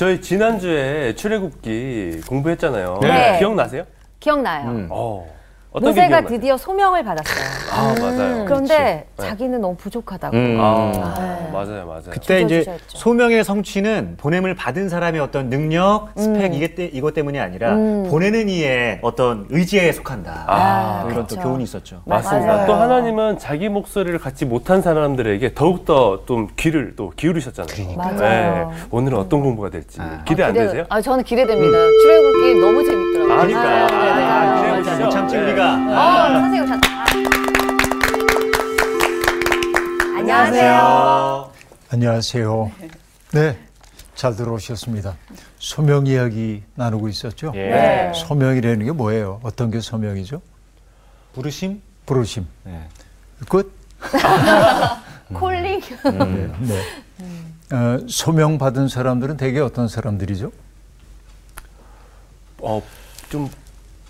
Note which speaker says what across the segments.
Speaker 1: 저희 지난주에 출애굽기 공부했잖아요.
Speaker 2: 네.
Speaker 1: 기억나세요?
Speaker 2: 기억나요.
Speaker 3: 음.
Speaker 1: 어. 어떤 게
Speaker 2: 모세가
Speaker 1: 기억나세요?
Speaker 2: 드디어 소명을 받았어요.
Speaker 1: 아, 맞아요.
Speaker 2: 그런데
Speaker 1: 그치. 네.
Speaker 2: 자기는 너무 부족하다고.
Speaker 3: 음.
Speaker 1: 아,
Speaker 2: 네.
Speaker 1: 맞아요, 맞아요.
Speaker 3: 그때 이제
Speaker 2: 주저주저했죠.
Speaker 3: 소명의 성취는 보냄을 받은 사람의 어떤 능력, 스펙
Speaker 2: 음.
Speaker 3: 이게 때, 이것 때문이 아니라
Speaker 2: 음.
Speaker 3: 보내는 이의 어떤 의지에 속한다.
Speaker 1: 아,
Speaker 3: 그런 또
Speaker 2: 그렇죠.
Speaker 3: 교훈이 있었죠.
Speaker 1: 맞습니다.
Speaker 2: 맞아요.
Speaker 1: 또 하나님은 자기 목소리를 갖지 못한 사람들에게 더욱더 좀 귀를 또 기울이셨잖아요.
Speaker 2: 맞아요.
Speaker 1: 오늘은 어떤 공부가 될지
Speaker 3: 아.
Speaker 1: 기대 안
Speaker 2: 기대-
Speaker 1: 되세요?
Speaker 2: 아, 저는 기대됩니다. 출애굽기 너무 재밌더라고요.
Speaker 1: 아, 그러니까요.
Speaker 2: 네, 네,
Speaker 1: 아,
Speaker 2: 네,
Speaker 1: 기대해
Speaker 2: 맞아요.
Speaker 1: 보시죠.
Speaker 3: 못 참지
Speaker 1: 네.
Speaker 3: 우리가.
Speaker 2: 어, 선생님 오셨다. 안녕하세요.
Speaker 4: 안녕하세요. 네, 잘 들어오셨습니다. 소명 이야기 나누고 있었죠.
Speaker 3: 예.
Speaker 2: 네.
Speaker 4: 소명이라는 게 뭐예요? 어떤 게 소명이죠?
Speaker 3: 부르심?
Speaker 4: 부르심.
Speaker 3: 네.
Speaker 4: 끝.
Speaker 2: 콜링.
Speaker 4: 네. 네. 어, 소명 받은 사람들은 대개 어떤 사람들이죠?
Speaker 1: 어, 좀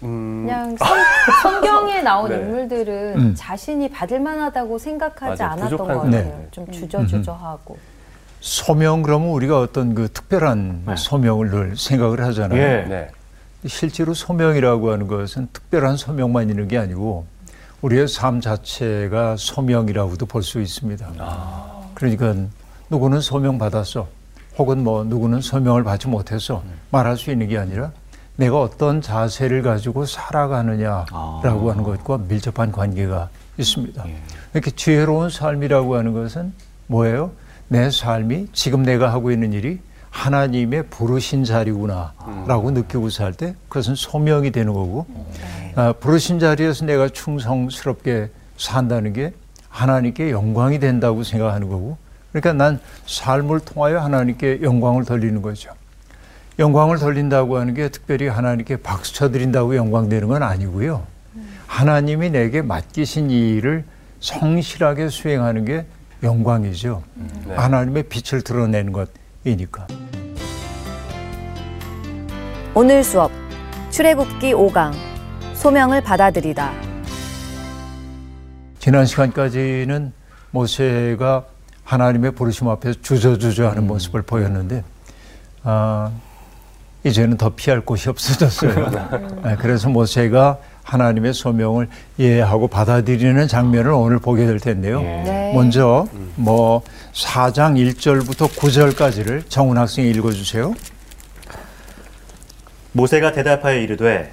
Speaker 1: 음,
Speaker 2: 그냥 성, 성경에 나온
Speaker 1: 네.
Speaker 2: 인물들은
Speaker 4: 음.
Speaker 2: 자신이 받을 만하다고 생각하지
Speaker 1: 맞아요.
Speaker 2: 않았던 것 같아요.
Speaker 4: 네.
Speaker 2: 좀 주저주저하고.
Speaker 4: 소명 그러면 우리가 어떤 그 특별한 소명을 늘 생각을 하잖아요.
Speaker 3: 예.
Speaker 1: 네.
Speaker 4: 실제로 소명이라고 하는 것은 특별한 소명만 있는 게 아니고 우리의 삶 자체가 소명이라고도 볼 수 있습니다. 그러니까 누구는 소명 받았어. 혹은 뭐 누구는 소명을 받지 못해서 말할 수 있는 게 아니라 내가 어떤 자세를 가지고 살아가느냐라고 하는 것과 밀접한 관계가 있습니다. 이렇게 지혜로운 삶이라고 하는 것은 뭐예요? 내 삶이 지금 내가 하고 있는 일이 하나님의 부르신 자리구나라고 느끼고 살 때 그것은 소명이 되는 거고 아, 부르신 자리에서 내가 충성스럽게 산다는 게 하나님께 영광이 된다고 생각하는 거고 그러니까 난 삶을 통하여 하나님께 영광을 돌리는 거죠. 영광을 돌린다고 하는 게 특별히 하나님께 박수 쳐드린다고 영광되는 건 아니고요. 하나님이 내게 맡기신 이 일을 성실하게 수행하는 게 영광이죠.
Speaker 1: 네.
Speaker 4: 하나님의 빛을 드러내는 것이니까.
Speaker 5: 오늘 수업 출애굽기 5강 소명을 받아들이다.
Speaker 4: 지난 시간까지는 모세가 하나님의 부르심 앞에서 주저주저하는 모습을 보였는데 아, 이제는 더 피할 곳이 없어졌어요. 네, 그래서 모세가 하나님의 소명을 이해하고 받아들이는 장면을 오늘 보게 될 텐데요.
Speaker 2: 네.
Speaker 4: 먼저 뭐 4장 1절부터 9절까지를 정훈 학생이 읽어주세요.
Speaker 3: 모세가 대답하여 이르되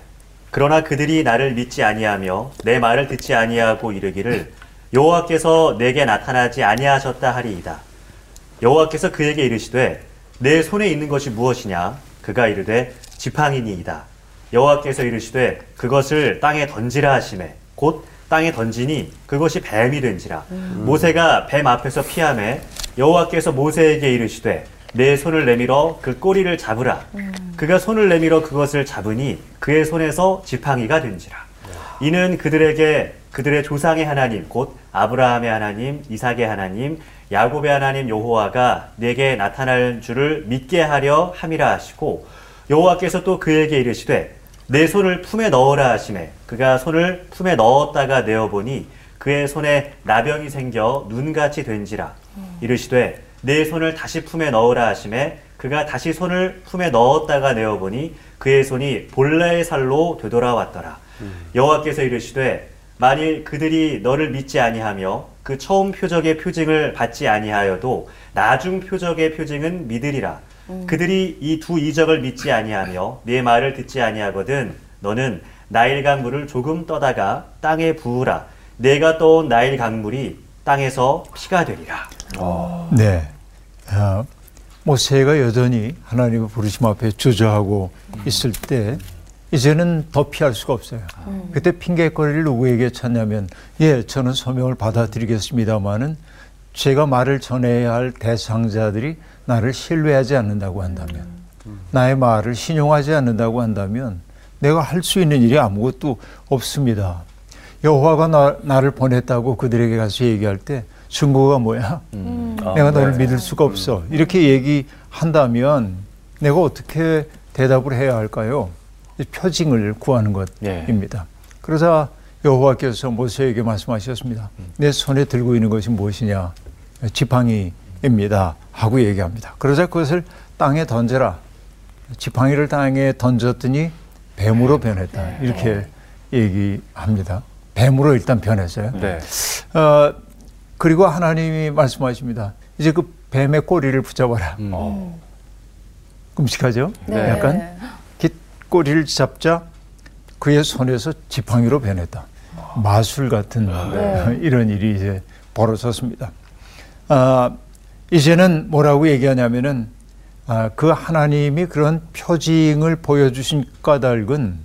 Speaker 3: 그러나 그들이 나를 믿지 아니하며 내 말을 듣지 아니하고 이르기를 여호와께서 내게 나타나지 아니하셨다 하리이다. 여호와께서 그에게 이르시되 내 손에 있는 것이 무엇이냐 그가 이르되 지팡이니이다. 여호와께서 이르시되 그것을 땅에 던지라 하시매 곧 땅에 던지니 그것이 뱀이 된지라. 모세가 뱀 앞에서 피하매 여호와께서 모세에게 이르시되 내 손을 내밀어 그 꼬리를 잡으라. 그가 손을 내밀어 그것을 잡으니 그의 손에서 지팡이가 된지라. 이는 그들에게 그들의 조상의 하나님 곧 아브라함의 하나님 이삭의 하나님 야곱의 하나님 여호와가 내게 나타날 줄을 믿게 하려 함이라 하시고 여호와께서 또 그에게 이르시되 내 손을 품에 넣어라 하시매. 그가 손을 품에 넣었다가 내어 보니 그의 손에 나병이 생겨 눈같이 된지라. 이르시되 내 손을 다시 품에 넣으라 하시매. 그가 다시 손을 품에 넣었다가 내어 보니 그의 손이 본래의 살로 되돌아왔더라. 여호와께서 이르시되 만일 그들이 너를 믿지 아니하며 그 처음 표적의 표징을 받지 아니하여도 나중 표적의 표징은 믿으리라. 그들이 이 두 이적을 믿지 아니하며 네 말을 듣지 아니하거든 너는 나일 강물을 조금 떠다가 땅에 부으라. 내가 떠온 나일 강물이 땅에서 피가 되리라.
Speaker 4: 네. 아, 모세가 여전히 하나님의 부르심 앞에 주저하고 있을 때 이제는 더 피할 수가 없어요. 그때 핑계거리를 누구에게 찾냐면 예, 저는 소명을 받아들이겠습니다마는 제가 말을 전해야 할 대상자들이 나를 신뢰하지 않는다고 한다면 나의 말을 신용하지 않는다고 한다면 내가 할 수 있는 일이 아무것도 없습니다. 여호와가 나, 나를 보냈다고 그들에게 가서 얘기할 때 증거가 뭐야?
Speaker 1: 아,
Speaker 4: 내가 너를
Speaker 1: 네.
Speaker 4: 믿을 수가 없어. 이렇게 얘기한다면 내가 어떻게 대답을 해야 할까요? 이 표징을 구하는
Speaker 1: 예.
Speaker 4: 것입니다. 그러자 여호와께서 모세에게 말씀하셨습니다. 내 손에 들고 있는 것이 무엇이냐? 지팡이입니다. 하고 얘기합니다. 그러자 그것을 땅에 던져라. 지팡이를 땅에 던졌더니 뱀으로 변했다. 이렇게 얘기합니다. 뱀으로 일단 변했어요.
Speaker 1: 네.
Speaker 4: 어, 그리고 하나님이 말씀하십니다. 이제 그 뱀의 꼬리를 붙잡아라.
Speaker 1: 어.
Speaker 4: 끔찍하죠?
Speaker 1: 네.
Speaker 4: 약간 기- 꼬리를 잡자 그의 손에서 지팡이로 변했다. 마술 같은
Speaker 2: 네.
Speaker 4: 이런 일이 이제 벌어졌습니다. 아, 이제는 뭐라고 얘기하냐면은 아, 그 하나님이 그런 표징을 보여주신 까닭은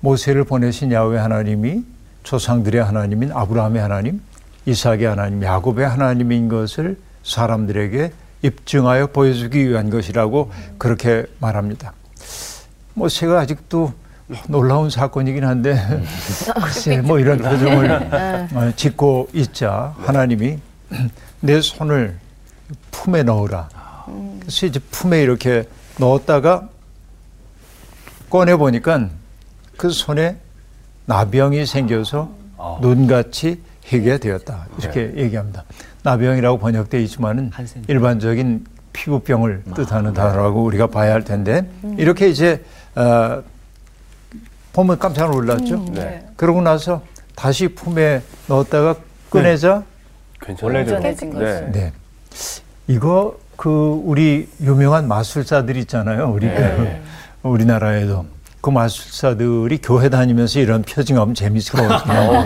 Speaker 4: 모세를 보내신 야훼 하나님이 조상들의 하나님인 아브라함의 하나님, 이삭의 하나님, 야곱의 하나님인 것을 사람들에게 입증하여 보여주기 위한 것이라고 그렇게 말합니다. 모세가 아직도 놀라운 사건이긴 한데 글쎄 뭐 이런 표정을 어, 짓고 있자 하나님이 내 손을 품에 넣으라. 그래서 이제 품에 이렇게 넣었다가 꺼내 보니까 그 손에 나병이 생겨서
Speaker 1: 아.
Speaker 4: 눈같이 희게 되었다. 이렇게 얘기합니다. 나병이라고 번역되어 있지만은. 일반적인 피부병을 뜻하는 단어라고 우리가 봐야 할 텐데 이렇게 이제 어, 보면 깜짝 놀랐죠.
Speaker 1: 네.
Speaker 4: 그러고 나서 다시 품에 넣었다가 꺼내자
Speaker 1: 괜찮아요.
Speaker 2: 안전해진 거죠.
Speaker 1: 네.
Speaker 4: 네. 이거 그 우리 유명한 마술사들 있잖아요. 우리
Speaker 1: 네.
Speaker 4: 우리나라에도 그 마술사들이 교회 다니면서 이런 표징하면 재밌을 것 같아요.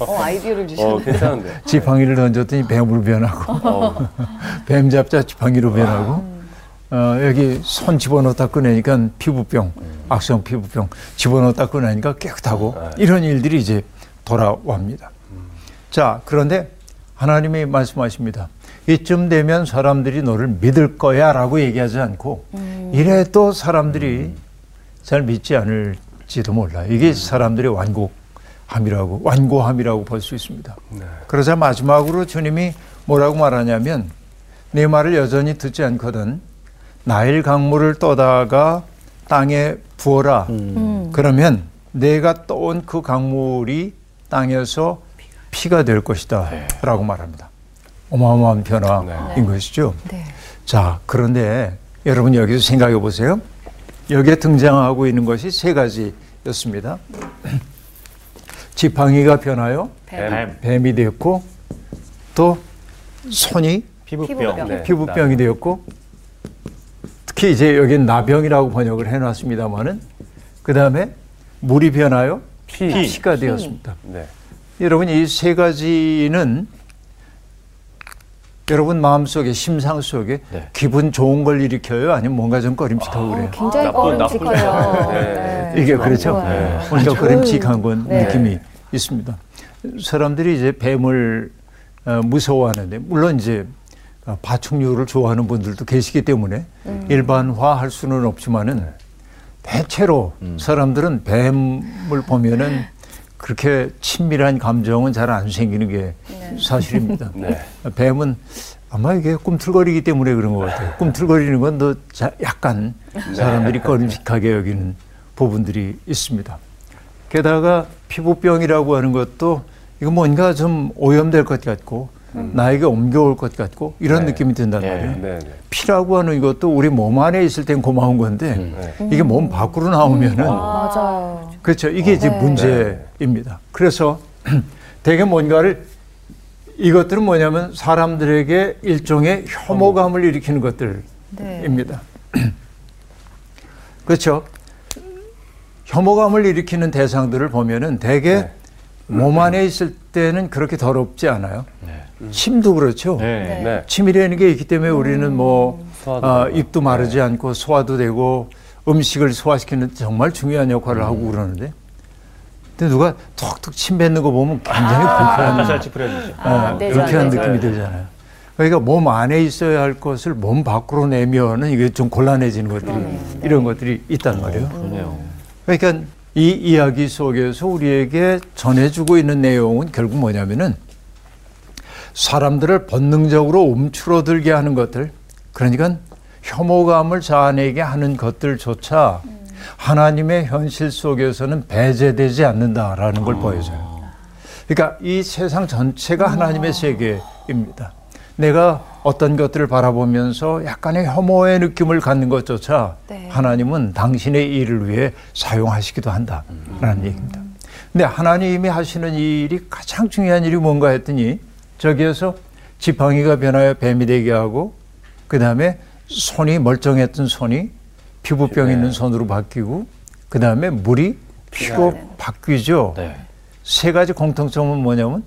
Speaker 2: 어, 아이디어를
Speaker 1: 어,
Speaker 2: 주셨는데.
Speaker 1: 괜찮은데.
Speaker 4: 지팡이를 던졌더니 뱀으로 변하고
Speaker 1: 어.
Speaker 4: 뱀 잡자 지팡이로 변하고 어, 여기 손 집어넣다 꺼내니까 피부병, 악성 피부병 집어넣다 꺼내니까 깨끗하고 이런 일들이 이제 돌아옵니다. 자, 그런데 하나님이 말씀하십니다. 이쯤 되면 사람들이 너를 믿을 거야 라고 얘기하지 않고 이래 또 사람들이 잘 믿지 않을지도 몰라. 이게 사람들의 완곡함이라고, 완고함이라고 볼 수 있습니다.
Speaker 1: 네.
Speaker 4: 그러자 마지막으로 주님이 뭐라고 말하냐면 내 말을 여전히 듣지 않거든 나일 강물을 떠다가 땅에 부어라 그러면 내가 떠온 그 강물이 땅에서 피가 될 것이다 라고 말합니다 어마어마한 변화인 것이죠
Speaker 2: 네.
Speaker 4: 자 그런데 여러분 여기서 생각해 보세요 여기에 등장하고 있는 것이 세 가지였습니다 지팡이가 변하여
Speaker 3: 뱀.
Speaker 4: 뱀이 되었고 또 손이
Speaker 3: 피부병.
Speaker 2: 피부병.
Speaker 1: 네.
Speaker 4: 피부병이 되었고 특히 이제 여기 나병이라고 번역을 해놨습니다만은 그 다음에 물이 변하여
Speaker 1: 피.
Speaker 4: 피가 되었습니다.
Speaker 1: 네.
Speaker 4: 여러분 이 세 가지는 여러분 마음속에 심상 속에
Speaker 3: 네.
Speaker 4: 기분 좋은 걸 일으켜요 아니면 뭔가 좀 꺼림칙하고 그래요.
Speaker 2: 굉장히
Speaker 1: 나쁜- 나쁜
Speaker 2: 꺼림칙해요.
Speaker 1: 거예요.
Speaker 2: 네.
Speaker 4: 이게 그렇죠.
Speaker 2: 네.
Speaker 4: 뭔가 꺼림칙한 건
Speaker 2: 네.
Speaker 4: 느낌이 있습니다. 사람들이 이제 뱀을 어, 무서워하는데 물론 이제 어, 파충류를 좋아하는 분들도 계시기 때문에 일반화할 수는 없지만은 대체로 사람들은 뱀을 보면은 그렇게 친밀한 감정은 잘 안 생기는 게 사실입니다.
Speaker 1: 네.
Speaker 4: 뱀은 아마 이게 꿈틀거리기 때문에 그런 것 같아요. 꿈틀거리는 건 더 약간 사람들이 꺼림직하게 여기는 부분들이 있습니다. 게다가 피부병이라고 하는 것도 이거 뭔가 좀 오염될 것 같고 나에게 옮겨올 것 같고 이런
Speaker 1: 네.
Speaker 4: 느낌이 든단
Speaker 3: 네.
Speaker 4: 말이에요.
Speaker 1: 네. 네.
Speaker 4: 피라고 하는 이것도 우리 몸 안에 있을 땐 고마운 건데
Speaker 1: 네.
Speaker 4: 이게 몸 밖으로 나오면은
Speaker 2: 맞아요.
Speaker 4: 그렇죠. 이게 이제
Speaker 2: 네.
Speaker 4: 문제입니다. 그래서 대개 뭔가를 이것들은 뭐냐면 사람들에게 일종의 혐오감을 일으키는
Speaker 2: 네.
Speaker 4: 것들입니다. 그렇죠. 혐오감을 일으키는 대상들을 보면은 대개
Speaker 1: 네.
Speaker 4: 몸 안에 있을 때는 그렇게 더럽지 않아요. 침도 그렇죠.
Speaker 3: 네.
Speaker 1: 네.
Speaker 4: 침이라는 게 있기 때문에 우리는 뭐
Speaker 1: 소화도
Speaker 4: 아. 입도 마르지 않고 소화도 되고 음식을 소화시키는 정말 중요한 역할을 하고 그러는데 근데 누가 톡톡 침 뱉는 거 보면 굉장히 불편한
Speaker 3: 아까 살 찌푸려지죠.
Speaker 2: 아, 네,
Speaker 4: 불쾌한
Speaker 2: 네, 네.
Speaker 4: 느낌이 들잖아요. 그러니까 몸 안에 있어야 할 것을 몸 밖으로 내면은 이게 좀 곤란해지는 것들이 이런 것들이 있단 말이에요.
Speaker 3: 그러네요.
Speaker 4: 그러니까 이 이야기 속에서 우리에게 전해주고 있는 내용은 결국 뭐냐면은 사람들을 본능적으로 움츠러들게 하는 것들, 그러니까 혐오감을 자아내게 하는 것들조차 하나님의 현실 속에서는 배제되지 않는다라는 걸 보여줘요. 그러니까 이 세상 전체가 하나님의 세계입니다. 내가 어떤 것들을 바라보면서 약간의 혐오의 느낌을 갖는 것조차
Speaker 2: 네.
Speaker 4: 하나님은 당신의 일을 위해 사용하시기도 한다라는 얘기입니다. 근데 하나님이 하시는 일이 가장 중요한 일이 뭔가 했더니 저기에서 지팡이가 변하여 뱀이 되게 하고 그 다음에 손이 멀쩡했던 손이 피부병
Speaker 1: 네.
Speaker 4: 있는 손으로 바뀌고 그 다음에 물이 피로 바뀌죠.
Speaker 6: 네.
Speaker 4: 세 가지 공통점은 뭐냐면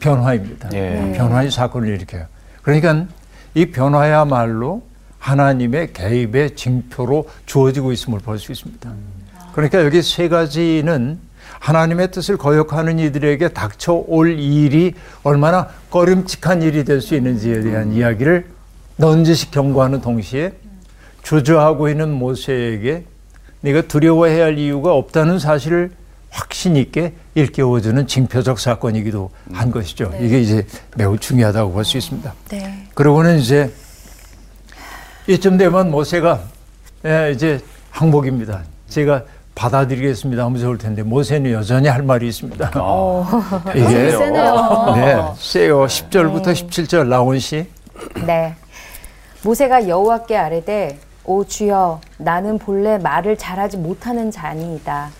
Speaker 4: 변화입니다.
Speaker 6: 예.
Speaker 4: 변화의 사건을 일으켜요. 그러니까 이 변화야말로 하나님의 개입의 징표로 주어지고 있음을 볼 수 있습니다. 그러니까 여기 세 가지는 하나님의 뜻을 거역하는 이들에게 닥쳐올 일이 얼마나 꺼림칙한 일이 될 수 있는지에 대한 이야기를 넌지시 경고하는 동시에 주저하고 있는 모세에게 네가 두려워해야 할 이유가 없다는 사실을 확신 있게 일깨워주는 징표적 사건이기도 한 것이죠. 이게 이제 매우 중요하다고 볼 수 있습니다.
Speaker 2: 네.
Speaker 4: 그러고는 이제 이쯤 되면 모세가 예, 이제 항복입니다. 제가 받아들이겠습니다 하면 좋을 텐데 모세는 여전히 할 말이 있습니다. 이게
Speaker 2: 세네요.
Speaker 4: 네, 세요. 10절부터 17절 나온 시.
Speaker 5: 네. 모세가 여호와께 아뢰되 오 주여 나는 본래 말을 잘하지 못하는 자니이다.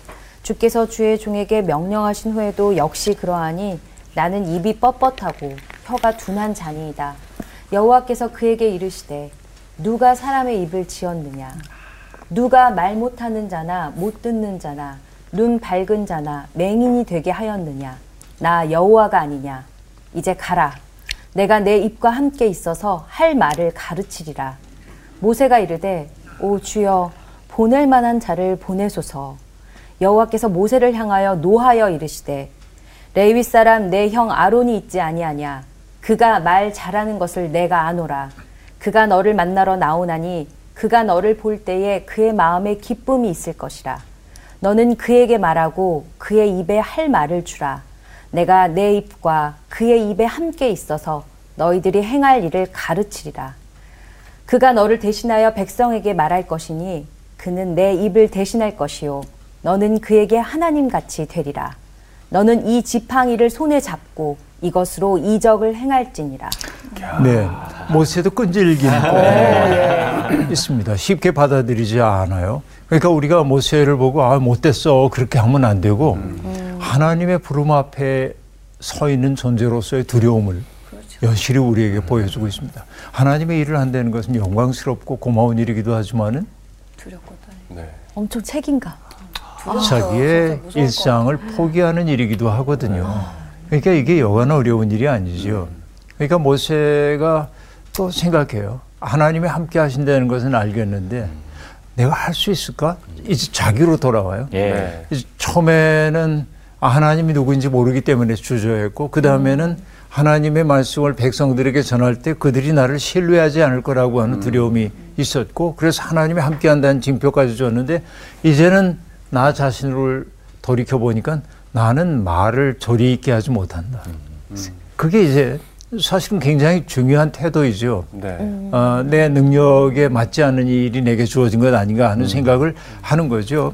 Speaker 5: 주께서 주의 종에게 명령하신 후에도 역시 그러하니 나는 입이 뻣뻣하고 혀가 둔한 자니이다. 여호와께서 그에게 이르시되 누가 사람의 입을 지었느냐? 누가 말 못하는 자나 못 듣는 자나 눈 밝은 자나 맹인이 되게 하였느냐? 나 여호와가 아니냐? 이제 가라. 내가 내 입과 함께 있어서 할 말을 가르치리라. 모세가 이르되 오 주여 보낼 만한 자를 보내소서 여호와께서 모세를 향하여 노하여 이르시되 레위 사람 내 형 아론이 있지 아니하냐? 그가 말 잘하는 것을 내가 아노라. 그가 너를 만나러 나오나니 그가 너를 볼 때에 그의 마음에 기쁨이 있을 것이라. 너는 그에게 말하고 그의 입에 할 말을 주라. 내가 내 입과 그의 입에 함께 있어서 너희들이 행할 일을 가르치리라. 그가 너를 대신하여 백성에게 말할 것이니 그는 내 입을 대신할 것이요 너는 그에게 하나님 같이 되리라 너는 이 지팡이를 손에 잡고 이것으로 이적을 행할지니라
Speaker 4: 네. 모세도 끈질긴 거 있습니다. 쉽게 받아들이지 않아요. 그러니까 우리가 모세를 보고 아 못됐어 그렇게 하면 안 되고 하나님의 부름 앞에 서 있는 존재로서의 두려움을 여실히 우리에게 보여주고 있습니다. 하나님의 일을 한다는 것은 영광스럽고 고마운 일이기도 하지만은
Speaker 1: 네.
Speaker 5: 엄청 책임감
Speaker 4: 자기의 일상을 포기하는 일이기도 하거든요. 그러니까 이게 여간 어려운 일이 아니죠. 그러니까 모세가 또 생각해요. 하나님이 함께 하신다는 것은 알겠는데 내가 할 수 있을까? 이제 자기로 돌아와요.
Speaker 6: 예.
Speaker 1: 네.
Speaker 4: 이제 처음에는 아, 하나님이 누구인지 모르기 때문에 주저했고 그 다음에는 하나님의 말씀을 백성들에게 전할 때 그들이 나를 신뢰하지 않을 거라고 하는 두려움이 있었고 그래서 하나님이 함께한다는 징표까지 줬는데 이제는 나 자신을 돌이켜 보니까 나는 말을 조리 있게 하지 못한다. 그게 이제 사실은 굉장히 중요한 태도이죠.
Speaker 1: 네.
Speaker 4: 어, 내 능력에 맞지 않는 일이 내게 주어진 것 아닌가 하는 생각을 하는 거죠.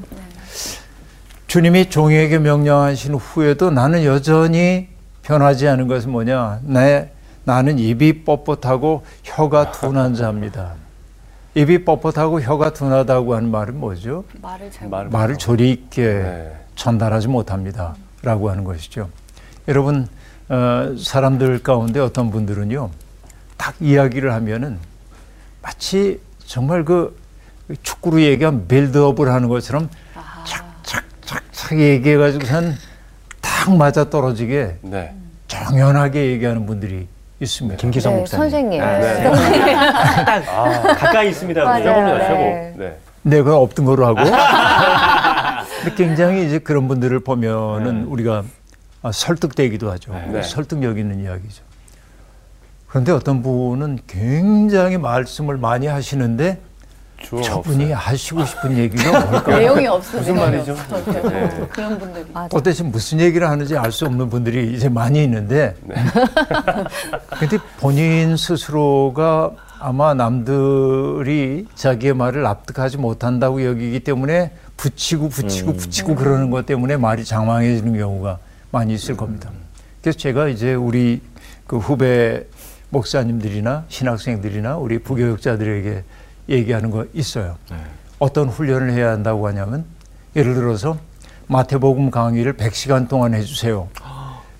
Speaker 4: 주님이 종에게 명령하신 후에도 나는 여전히 변하지 않은 것은 뭐냐? 내, 나는 입이 뻣뻣하고 혀가 둔한 자입니다. 입이 뻣뻣하고 혀가 둔하다고 하는 말은 뭐죠?
Speaker 2: 말을 잘
Speaker 1: 말을
Speaker 4: 말을 조리 있게
Speaker 1: 네.
Speaker 4: 전달하지 못합니다. 라고 하는 것이죠. 여러분, 어, 사람들 가운데 어떤 분들은요, 딱 이야기를 하면은 마치 정말 그 축구로 얘기하면 빌드업을 하는 것처럼 착착착착 얘기해가지고선 딱 맞아 떨어지게
Speaker 1: 네.
Speaker 4: 정연하게 얘기하는 분들이 있습니다.
Speaker 6: 김기성
Speaker 5: 네,
Speaker 6: 목사님.
Speaker 5: 선생님
Speaker 1: 네.
Speaker 3: 아, 가까이 있습니다. 우리.
Speaker 5: 맞아요.
Speaker 1: 최고입니다,
Speaker 5: 네.
Speaker 1: 최고. 네.
Speaker 4: 내가 없던 거로 하고. 근데 굉장히 이제 그런 분들을 보면은 우리가 아, 설득되기도 하죠.
Speaker 1: 네.
Speaker 4: 설득력 있는 이야기죠. 그런데 어떤 분은 굉장히 말씀을 많이 하시는데 저분이
Speaker 1: 없어요.
Speaker 4: 하시고 싶은 얘기가 뭘까?
Speaker 2: 내용이 없어.
Speaker 1: 무슨 말이죠?
Speaker 2: 없어.
Speaker 1: 네.
Speaker 2: 그런 분들이.
Speaker 4: 도대체 무슨 얘기를 하는지 알 수 없는 분들이 이제 많이 있는데, 근데 본인 스스로가 아마 남들이 자기의 말을 납득하지 못한다고 여기기 때문에 붙이고 붙이고 붙이고 그러는 것 때문에 말이 장황해지는 경우가 많이 있을 겁니다. 그래서 제가 이제 우리 그 후배 목사님들이나 신학생들이나 우리 부교육자들에게 얘기하는 거 있어요. 어떤 훈련을 해야 한다고 하냐면 예를 들어서 마태복음 강의를 100시간 동안 해주세요.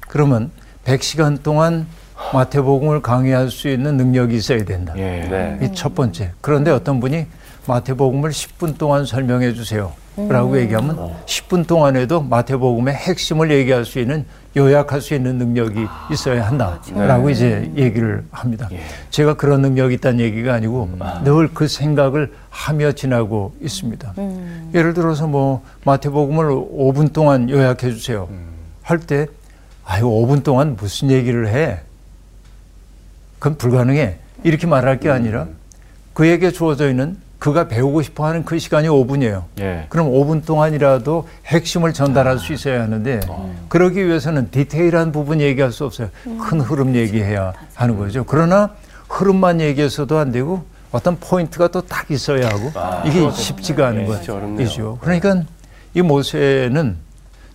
Speaker 4: 그러면 100시간 동안 마태복음을 강의할 수 있는 능력이 있어야 된다.
Speaker 6: 예.
Speaker 1: 네.
Speaker 4: 이첫 번째. 그런데 어떤 분이 마태복음을 10분 동안 설명해 주세요. 라고 얘기하면 10분 동안에도 마태복음의 핵심을 얘기할 수 있는 요약할 수 있는 능력이 있어야 한다라고 이제 얘기를 합니다. 제가 그런 능력이 있다는 얘기가 아니고 늘그 생각을 하며 지나고 있습니다. 예를 들어서 뭐 마태복음을 5분 동안 요약해 주세요. 할때 아유 5분 동안 무슨 얘기를 해? 그건 불가능해. 이렇게 말할 게 아니라 그에게 주어져 있는 그가 배우고 싶어 하는 그 시간이 5분이에요.
Speaker 6: 예.
Speaker 4: 그럼 5분 동안이라도 핵심을 전달할 수 있어야 하는데 그러기 위해서는 디테일한 부분 얘기할 수 없어요. 큰 흐름 얘기해야 하는 거죠. 그러나 흐름만 얘기해서도 안 되고 어떤 포인트가 또 딱 있어야 하고 이게 쉽지가 않은
Speaker 1: 네, 어렵네요.
Speaker 4: 거죠. 그러니까 이 모세는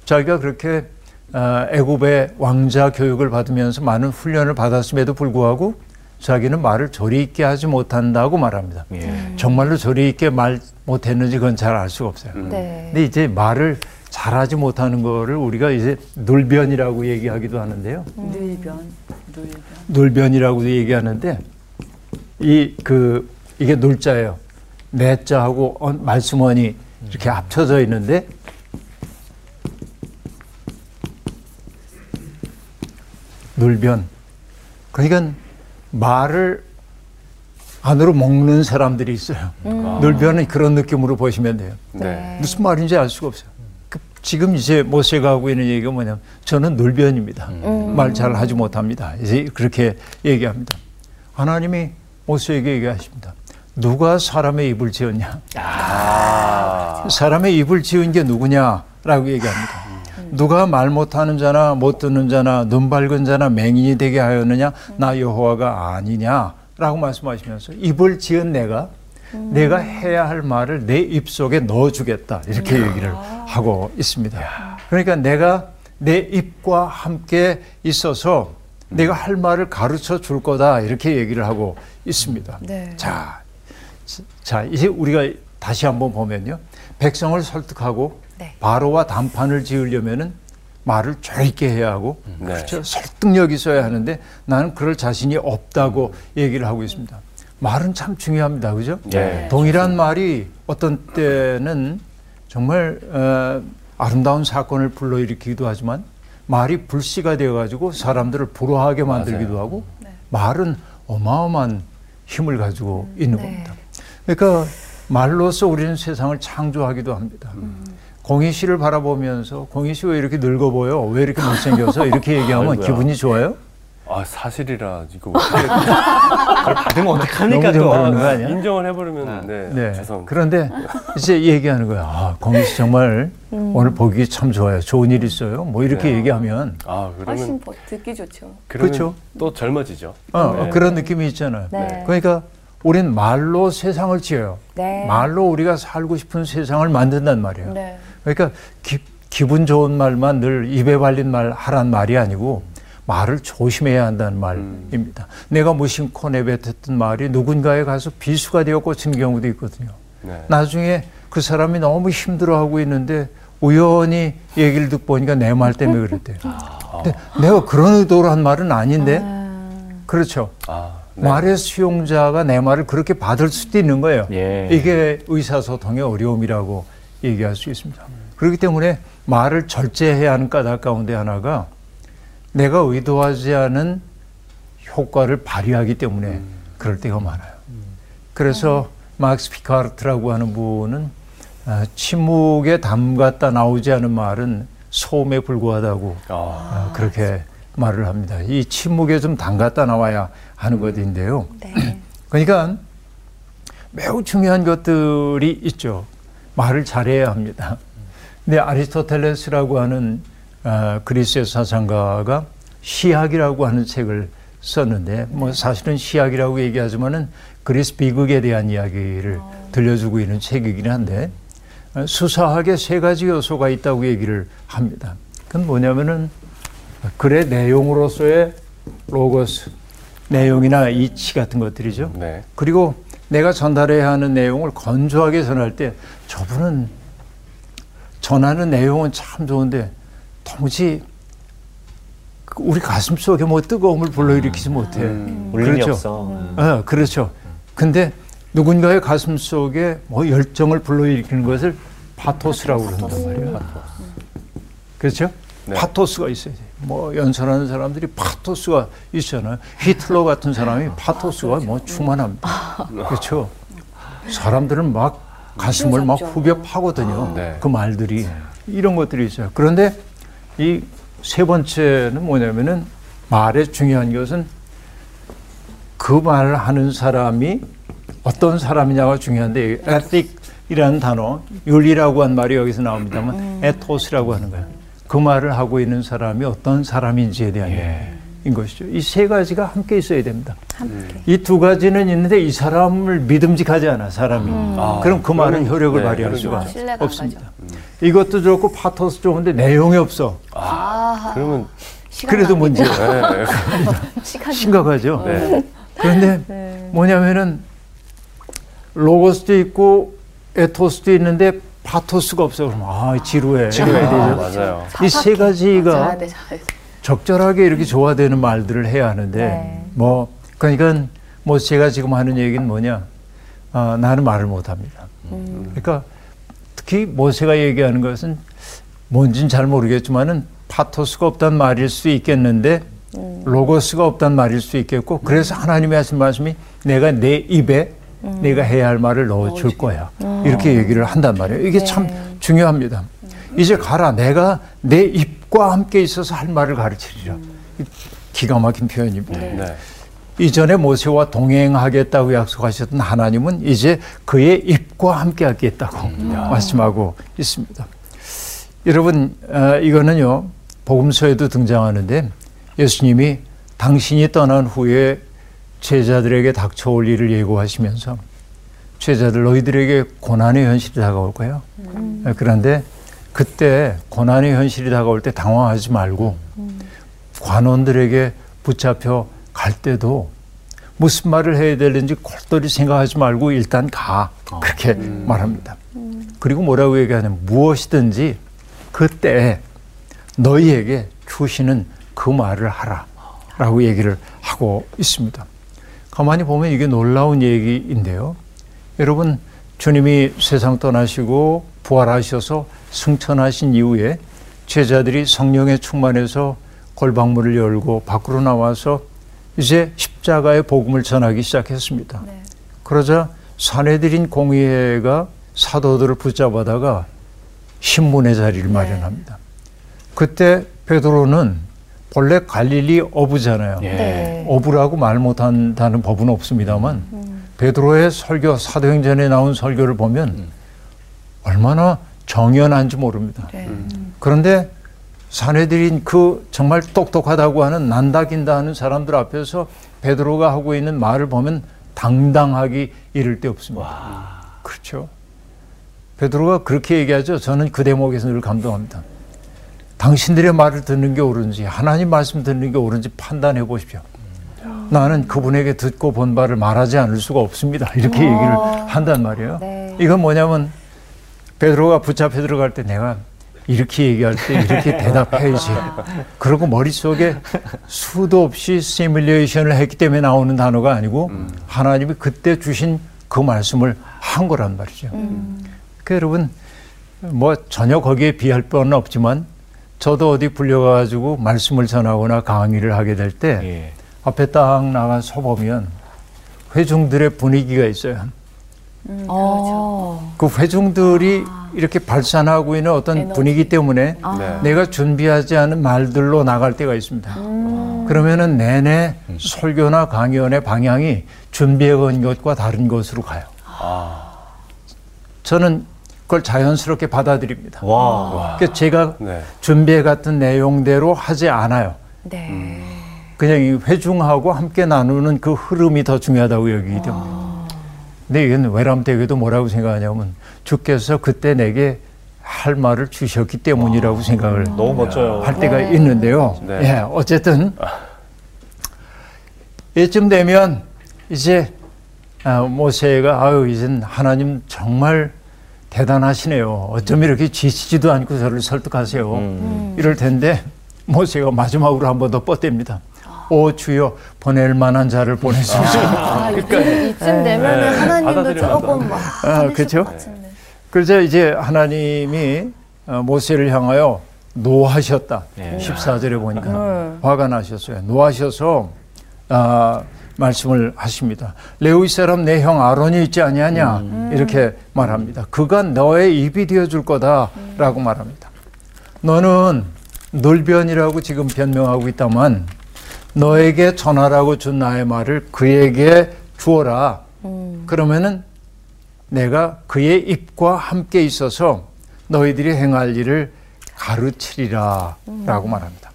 Speaker 4: 자기가 그렇게 아, 애굽의 왕자 교육을 받으면서 많은 훈련을 받았음에도 불구하고 자기는 말을 조리 있게 하지 못한다고 말합니다.
Speaker 6: 예.
Speaker 4: 정말로 조리 있게 말 못했는지 그건 잘 알 수가 없어요.
Speaker 5: 네.
Speaker 4: 근데 이제 말을 잘하지 못하는 거를 우리가 이제 놀변이라고 얘기하기도 하는데요.
Speaker 2: 늘변, 늘변.
Speaker 4: 놀변이라고도 얘기하는데 이 그 이게 놀자예요. 내자하고 어, 말수원이 이렇게 합쳐져 있는데 놀변. 그러니까 말을 안으로 먹는 사람들이 있어요. 놀변은 그런 느낌으로 보시면 돼요.
Speaker 1: 네.
Speaker 4: 무슨 말인지 알 수가 없어요. 그 지금 이제 모세가 하고 있는 얘기가 뭐냐면 저는 놀변입니다. 말잘 하지 못합니다. 이제 그렇게 얘기합니다. 하나님이 모세에게 얘기하십니다. 누가 사람의 입을 지었냐?
Speaker 1: 아.
Speaker 4: 사람의 입을 지은 게 누구냐라고 얘기합니다. 누가 말 못하는 자나 못 듣는 자나 눈 밝은 자나 맹인이 되게 하였느냐? 나 여호와가 아니냐라고 말씀하시면서 입을 지은 내가 내가 해야 할 말을 내 입 속에 넣어주겠다. 이렇게 얘기를 하고 있습니다. 그러니까 내가 내 입과 함께 있어서 내가 할 말을 가르쳐 줄 거다. 이렇게 얘기를 하고 있습니다.
Speaker 5: 네.
Speaker 4: 자, 자 이제 우리가 다시 한번 보면요, 백성을 설득하고
Speaker 5: 네.
Speaker 4: 바로와談판을 지으려면은 말을 조리 있게 해야 하고
Speaker 1: 네.
Speaker 4: 그렇죠? 설득력이 있어야 하는데 나는 그럴 자신이 없다고 얘기를 하고 있습니다. 말은 참 중요합니다, 그죠?
Speaker 1: 네.
Speaker 4: 동일한 말이 어떤 때는 정말 어, 아름다운 사건을 불러일으키기도 하지만 말이 불씨가 되어가지고 사람들을 불화하게 만들기도 하고 말은 어마어마한 힘을 가지고 있는
Speaker 5: 네.
Speaker 4: 겁니다. 그러니까 말로써 우리는 세상을 창조하기도 합니다. 공희 씨를 바라보면서 공희 씨 왜 이렇게 늙어 보여? 왜 이렇게 못생겨서? 이렇게 얘기하면
Speaker 1: 아이고야.
Speaker 4: 기분이 좋아요?
Speaker 1: 아 사실이라 이거 어떻게 그걸 받으면 좀또
Speaker 4: 아니야?
Speaker 1: 인정을 해버리면 네,
Speaker 4: 네.
Speaker 1: 죄송.
Speaker 4: 그런데 이제 얘기하는 거야. 아, 공희 씨 정말 오늘 보기 참 좋아요. 좋은 일 있어요. 뭐 이렇게
Speaker 1: 네.
Speaker 4: 얘기하면
Speaker 1: 아
Speaker 2: 훨씬
Speaker 1: 그러면
Speaker 2: 더 듣기 좋죠.
Speaker 4: 그렇죠.
Speaker 1: 또 젊어지죠.
Speaker 4: 어,
Speaker 1: 네.
Speaker 4: 그런 느낌이 있잖아요.
Speaker 5: 네.
Speaker 4: 그러니까 우린 말로 세상을 지어요.
Speaker 5: 네.
Speaker 4: 말로 우리가 살고 싶은 세상을 만든단 말이에요.
Speaker 2: 네.
Speaker 4: 그러니까 기, 기분 좋은 말만 늘 입에 발린 말 하란 말이 아니고 말을 조심해야 한다는 말입니다. 내가 무심코 내뱉었던 말이 누군가에 가서 비수가 되어 꽂히는 경우도 있거든요.
Speaker 1: 네.
Speaker 4: 나중에 그 사람이 너무 힘들어하고 있는데 우연히 얘기를 듣고 보니까 내 말 때문에 그랬대요. 근데 내가 그런 의도로 한 말은 아닌데 그렇죠.
Speaker 1: 아, 네.
Speaker 4: 말의 수용자가 내 말을 그렇게 받을 수도 있는 거예요.
Speaker 6: 예.
Speaker 4: 이게 의사소통의 어려움이라고 얘기할 수 있습니다. 그렇기 때문에 말을 절제해야 하는 까닭 가운데 하나가 내가 의도하지 않은 효과를 발휘하기 때문에 그럴 때가 많아요. 그래서 막스 피카르트라고 하는 분은 아, 침묵에 담갔다 나오지 않은 말은 소음에 불과하다고
Speaker 1: 아,
Speaker 4: 아, 그렇게 말을 합니다. 이 침묵에 좀 담갔다 나와야 하는 것인데요.
Speaker 5: 네.
Speaker 4: 그러니까 매우 중요한 것들이 있죠. 말을 잘해야 합니다. 근데 아리스토텔레스라고 하는 아, 그리스의 사상가가 시학이라고 하는 책을 썼는데 뭐 사실은 시학이라고 얘기하지만은 그리스 비극에 대한 이야기를 들려주고 있는 책이긴 한데 어, 수사학에 세 가지 요소가 있다고 얘기를 합니다. 그건 뭐냐면은 글의 내용으로서의 로고스, 내용이나 이치 같은 것들이죠.
Speaker 1: 네.
Speaker 4: 그리고 내가 전달해야 하는 내용을 건조하게 전할 때 저분은 전하는 내용은 참 좋은데 도무지 그 우리 가슴 속에 뭐 뜨거움을 불러일으키지 못해.
Speaker 3: 울림이
Speaker 4: 그렇죠.
Speaker 3: 없어.
Speaker 4: 어, 그렇죠. 근데 누군가의 가슴 속에 뭐 열정을 불러일으키는 것을 파토스라고 그런단 말이에요. 그렇죠?
Speaker 1: 네.
Speaker 4: 파토스가 있어야 돼. 뭐 연설하는 사람들이 파토스가 있잖아요. 히틀러 같은 사람이 파토스가 뭐 충만합니다. 그렇죠? 사람들은 막 가슴을 막 후벼 파거든요.
Speaker 1: 네.
Speaker 4: 그 말들이 이런 것들이 있어요. 그런데 이 세 번째는 뭐냐면은 말의 중요한 것은 그 말을 하는 사람이 어떤 사람이냐가 중요한데 에틱이라는 단어 윤리라고 한 말이 여기서 나옵니다만 에토스라고 하는 거예요. 그 말을 하고 있는 사람이 어떤 사람인지에 대한 얘기인 것이죠. 이 세 가지가 함께 있어야 됩니다.
Speaker 2: 함께.
Speaker 4: 이두 가지는 있는데 이 사람을 믿음직하지 않아 사람이.
Speaker 1: 아,
Speaker 4: 그럼 그 말은
Speaker 1: 그러면-
Speaker 4: 효력을
Speaker 1: 네,
Speaker 4: 발휘할 수가 없습니다. 이것도 좋고 파토스 좋은데 내용이 없어.
Speaker 2: 아,
Speaker 1: 그러면
Speaker 4: 그래도. 문제
Speaker 1: 네.
Speaker 2: 시간
Speaker 4: 심각하죠.
Speaker 1: 네.
Speaker 4: 그런데
Speaker 2: 네.
Speaker 4: 뭐냐면은 로고스도 있고 에토스도 있는데 파토스가 없어. 그럼 아 지루해.
Speaker 1: 지루해. 아,
Speaker 4: 되죠.
Speaker 1: 맞아요.
Speaker 4: 이 세 가지가. 적절하게 이렇게 조화되는 말들을 해야 하는데
Speaker 5: 네.
Speaker 4: 뭐 그러니까 뭐 제가 지금 하는 얘기는 뭐냐? 아, 나는 말을 못합니다. 그러니까 특히 모세가 얘기하는 것은 뭔진 잘 모르겠지만은 파토스가 없단 말일 수 있겠는데 로고스가 없단 말일 수 있겠고 그래서 하나님이 하신 말씀이 내가 내 입에 내가 해야 할 말을 넣어줄 거야. 이렇게 얘기를 한단 말이에요. 이게 참 중요합니다. 이제 가라 내가 내 입과 함께 있어서 할 말을 가르치리라. 기가 막힌 표현입니다.
Speaker 1: 네.
Speaker 4: 이전에 모세와 동행하겠다고 약속하셨던 하나님은 이제 그의 입과 함께 하겠다고 말씀하고 있습니다. 여러분, 어, 이거는요, 복음서에도 등장하는데 예수님이 당신이 떠난 후에 제자들에게 닥쳐올 일을 예고하시면서 제자들 너희들에게 고난의 현실이 다가올 거예요. 어, 그런데 그때 고난의 현실이 다가올 때 당황하지 말고 관원들에게 붙잡혀 갈 때도 무슨 말을 해야 되는지 골똘히 생각하지 말고 일단 가. 그렇게 말합니다. 그리고 뭐라고 얘기하냐면 무엇이든지 그때 너희에게 주시는 그 말을 하라. 라고 얘기를 하고 있습니다. 가만히 보면 이게 놀라운 얘기인데요. 여러분, 주님이 세상 떠나시고 부활하셔서 승천하신 이후에 제자들이 성령에 충만해서 골방문을 열고 밖으로 나와서 이제 십자가의 복음을 전하기 시작했습니다.
Speaker 2: 네.
Speaker 4: 그러자 사내들인 공의회가 사도들을 붙잡아다가 신문의 자리를 마련합니다. 그때 베드로는 본래 갈릴리 어부잖아요.
Speaker 1: 예.
Speaker 5: 네.
Speaker 4: 어부라고 말 못한다는 법은 없습니다만 베드로의 설교 사도행전에 나온 설교를 보면 얼마나 정연한지 모릅니다.
Speaker 2: 네.
Speaker 4: 그런데 사내들인 그 정말 똑똑하다고 하는 난다긴다 하는 사람들 앞에서 베드로가 하고 있는 말을 보면 당당하기 이를 데 없습니다. 그렇죠. 베드로가 그렇게 얘기하죠. 저는 그 대목에서 늘 감동합니다. 당신들의 말을 듣는 게 옳은지 하나님 말씀 듣는 게 옳은지 판단해 보십시오. 나는 그분에게 듣고 본 바를 말하지 않을 수가 없습니다. 이렇게 얘기를 한단 말이에요.
Speaker 5: 네.
Speaker 4: 이건 뭐냐면 베드로가 붙잡혀 들어갈 때 내가 이렇게 얘기할 때 이렇게 대답해야지. 그리고 머릿속에 수도 없이 시뮬레이션을 했기 때문에 나오는 단어가 아니고 하나님이 그때 주신 그 말씀을 한 거란 말이죠. 그 여러분 뭐 전혀 거기에 비할 바는 없지만 저도 어디 불려가지고 말씀을 전하거나 강의를 하게 될때
Speaker 1: 예.
Speaker 4: 앞에 딱 나가 서 보면 회중들의 분위기가 있어요.
Speaker 2: 음, 그렇죠.
Speaker 5: 어.
Speaker 4: 그 회중들이 이렇게 발산하고 있는 어떤
Speaker 2: 에너지.
Speaker 4: 분위기 때문에
Speaker 1: 네.
Speaker 4: 내가 준비하지 않은 말들로 나갈 때가 있습니다. 그러면은 내내 설교나 강연의 방향이 준비해온 것과 다른 것으로 가요. 저는 그걸 자연스럽게 받아들입니다.
Speaker 3: 와.
Speaker 4: 그러니까 제가
Speaker 1: 네.
Speaker 4: 준비해 갔던 내용대로 하지 않아요.
Speaker 5: 네.
Speaker 4: 그냥 이 회중하고 함께 나누는 그 흐름이 더 중요하다고 여기기 때문에. 근데 이건 외람되게도 뭐라고 생각하냐면 주께서 그때 내게 할 말을 주셨기 때문이라고 생각을
Speaker 3: 너무 멋져요.
Speaker 4: 할 때가
Speaker 5: 네.
Speaker 4: 있는데요.
Speaker 1: 네.
Speaker 4: 예, 어쨌든 이쯤 되면 이제 아, 모세가 아유 이젠 하나님 정말 대단하시네요. 어쩜 이렇게 지치지도 않고 저를 설득하세요.
Speaker 1: 음.
Speaker 4: 이럴 텐데 모세가 마지막으로 한 번 더 뻗댑니다. 오 주여 보낼 만한 자를 보내소서.
Speaker 2: 아, 이쯤, 이쯤 되면은
Speaker 1: 네.
Speaker 2: 하나님도 조금 막
Speaker 4: 아?
Speaker 2: 것 같은데.
Speaker 4: 그래서 이제 하나님이 어, 모세를 향하여 노하셨다.
Speaker 3: 네.
Speaker 4: 14절에 보니까
Speaker 5: 음.
Speaker 4: 화가 나셨어요. 노하셔서 아, 말씀을 하십니다. 레위 사람 내 형 아론이 있지 아니하냐 이렇게 말합니다. 그가 너의 입이 되어 줄 거다라고 말합니다. 너는 놀변이라고 지금 변명하고 있다만 너에게 전하라고 준 나의 말을 그에게 주어라. 그러면은 내가 그의 입과 함께 있어서 너희들이 행할 일을 가르치리라 라고 말합니다.